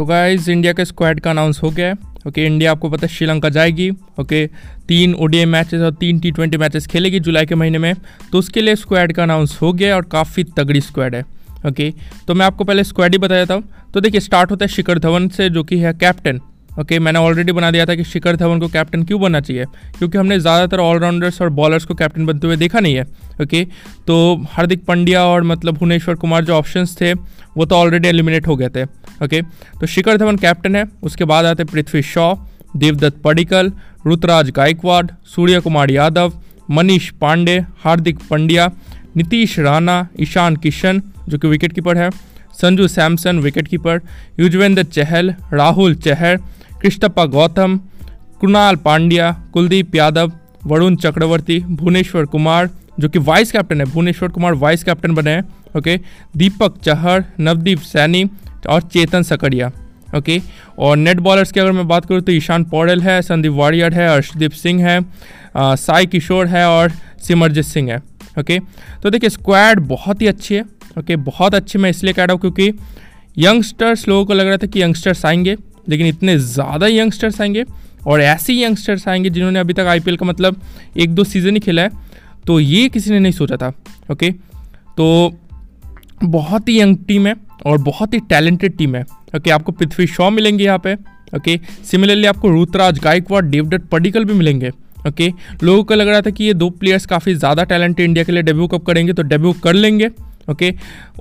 तो guys India का squad का अनाउंस हो गया है। ओके इंडिया आपको पता है श्रीलंका जाएगी। ओके तीन ओडीए मैचेस और तीन टी ट्वेंटी मैचेस खेलेगी जुलाई के महीने में। तो उसके लिए स्क्वाड का अनाउंस हो गया और काफ़ी तगड़ी स्क्वाड है। ओके तो मैं आपको पहले स्क्वाड ही बताया था तो देखिए स्टार्ट होता है शिखर धवन से, जो कि है कैप्टन ओके मैंने ऑलरेडी बना दिया था कि शिखर धवन को कैप्टन क्यों बनना चाहिए? क्योंकि हमने ज़्यादातर ऑलराउंडर्स और बॉलर्स को कैप्टन बनते हुए देखा नहीं है ओके तो हार्दिक पांड्या और मतलब भुवनेश्वर कुमार जो ऑप्शंस थे, वो तो ऑलरेडी एलिमिनेट हो गए थे ओके तो शिखर धवन कैप्टन है, उसके बाद आते पृथ्वी शॉ, देवदत्त पडिकल रुतराज गायकवाड़, सूर्य कुमार यादव, मनीष पांडे, हार्दिक पंड्या, नीतीश राणा, ईशान किशन, जो कि विकेट कीपर है, संजू सैमसन विकेट कीपर युजवेंद्र चहल, राहुल चहर कृष्णप्पा गौतम, कृणाल पांड्या, कुलदीप यादव, वरुण चक्रवर्ती, भुवनेश्वर कुमार, जो कि वाइस कैप्टन है, भुवनेश्वर कुमार वाइस कैप्टन बने हैं ओके दीपक चहर, नवदीप सैनी और चेतन सकड़िया ओके और नेट बॉलर्स की अगर मैं बात करूँ तो ईशान पौडेल है, संदीप वारियर है, अर्शदीप सिंह है साई किशोर है और सिमरजीत सिंह है ओके तो देखिए स्क्वाड बहुत ही अच्छी है ओके बहुत अच्छी मैं इसलिए कह रहा हूँ क्योंकि यंगस्टर्स लोगों को लग रहा था कि यंगस्टर्स आएँगे लेकिन इतने ज़्यादा यंगस्टर्स आएँगे और ऐसे यंगस्टर्स आएँगे जिन्होंने अभी तक आईपीएल का मतलब एक दो सीज़न ही खेला है। तो ये किसी ने नहीं सोचा था, ओके? तो बहुत ही यंग टीम है और बहुत ही टैलेंटेड टीम है, ओके? आपको पृथ्वी शॉ मिलेंगे यहाँ पे, ओके? सिमिलरली आपको रुतराज गायकवाड़ डेवडट पडिकल भी मिलेंगे, ओके? लोगों को लग रहा था कि ये दो प्लेयर्स काफ़ी ज़्यादा टैलेंटेड इंडिया के लिए डेब्यू कब करेंगे तो डेब्यू कर लेंगे। ओके?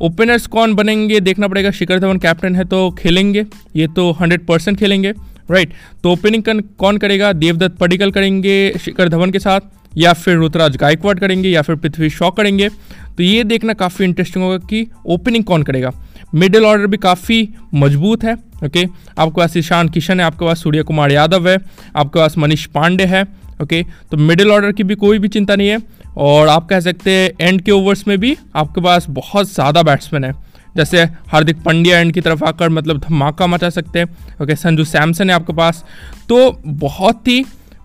ओपनर्स कौन बनेंगे? देखना पड़ेगा। शिखर धवन कैप्टन है तो खेलेंगे। ये तो हंड्रेड परसेंट खेलेंगे। राइट तो ओपनिंग कौन करेगा? देवदत्त पडिकल करेंगे शिखर धवन के साथ, या फिर रुतराज गायकवाड़ करेंगे, या फिर पृथ्वी शॉ करेंगे। तो ये देखना काफ़ी इंटरेस्टिंग होगा कि ओपनिंग कौन करेगा। मिडिल ऑर्डर भी काफ़ी मज़बूत है। ओके? आपके पास ईशान किशन है, आपके पास सूर्य कुमार यादव है, आपके पास मनीष पांडे है। ओके? तो मिडिल ऑर्डर की भी कोई भी चिंता नहीं है। और आप कह सकते हैं एंड के ओवर्स में भी आपके पास बहुत ज़्यादा बैट्समैन है। जैसे हार्दिक पांड्या एंड की तरफ़ आकर मतलब धमाका मचा सकते हैं। ओके संजू सैमसन है आपके पास। तो बहुत ही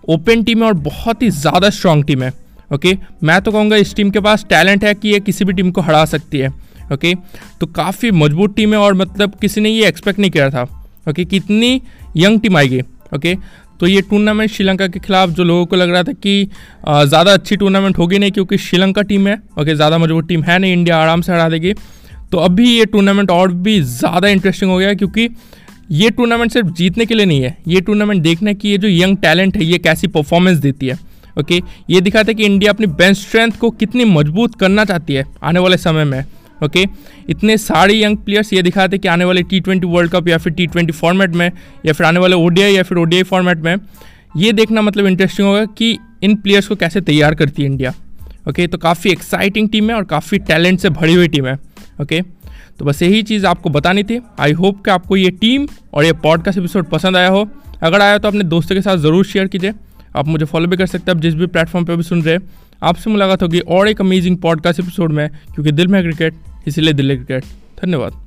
ओपन टीम है और बहुत ही ज़्यादा स्ट्रॉन्ग टीम है। ओके मैं तो कहूँगा इस टीम के पास टैलेंट है कि ये किसी भी टीम को हरा सकती है। ओके तो काफ़ी मज़बूत टीम है और मतलब किसी ने ये एक्सपेक्ट नहीं किया था। ओके कितनी यंग टीम आएगी। ओके तो ये टूर्नामेंट श्रीलंका के खिलाफ जो लोगों को लग रहा था कि ज़्यादा अच्छी टूर्नामेंट होगी नहीं क्योंकि श्रीलंका टीम है, ओके, ज़्यादा मज़बूत टीम है नहीं, इंडिया आराम से हरा देगी। तो अभी ये टूर्नामेंट और भी ज़्यादा इंटरेस्टिंग हो गया क्योंकि ये टूर्नामेंट सिर्फ़ जीतने के लिए नहीं है, ये टूर्नामेंट देखने की ये जो यंग टैलेंट है, ये कैसी परफॉर्मेंस देती है, ओके, ये दिखाता है कि इंडिया अपनी बेंच स्ट्रेंथ को कितनी मज़बूत करना चाहती है आने वाले समय में। ओके? इतने सारे यंग प्लेयर्स ये दिखाते कि आने वाले टी ट्वेंटी वर्ल्ड कप या फिर टी ट्वेंटी फॉर्मेट में, या फिर आने वाले ओडीआई या फिर ओडीआई फॉर्मेट में, ये देखना मतलब इंटरेस्टिंग होगा कि इन प्लेयर्स को कैसे तैयार करती है इंडिया ओके? तो काफ़ी एक्साइटिंग टीम है और काफ़ी टैलेंट से भरी हुई टीम है। ओके? तो बस यही चीज़ आपको बतानी थी। आई होप कि आपको ये टीम और ये पॉडकास्ट एपिसोड पसंद आया हो। अगर आया तो अपने दोस्तों के साथ ज़रूर शेयर कीजिए। आप मुझे फॉलो भी कर सकते हैं। आप जिस भी प्लेटफॉर्म पर भी सुन रहे हैं आपसे मुलाकात होगी और एक अमेजिंग पॉडकास्ट एपिसोड में, क्योंकि दिल में क्रिकेट इसीलिए दिल्ली क्रिकेट धन्यवाद।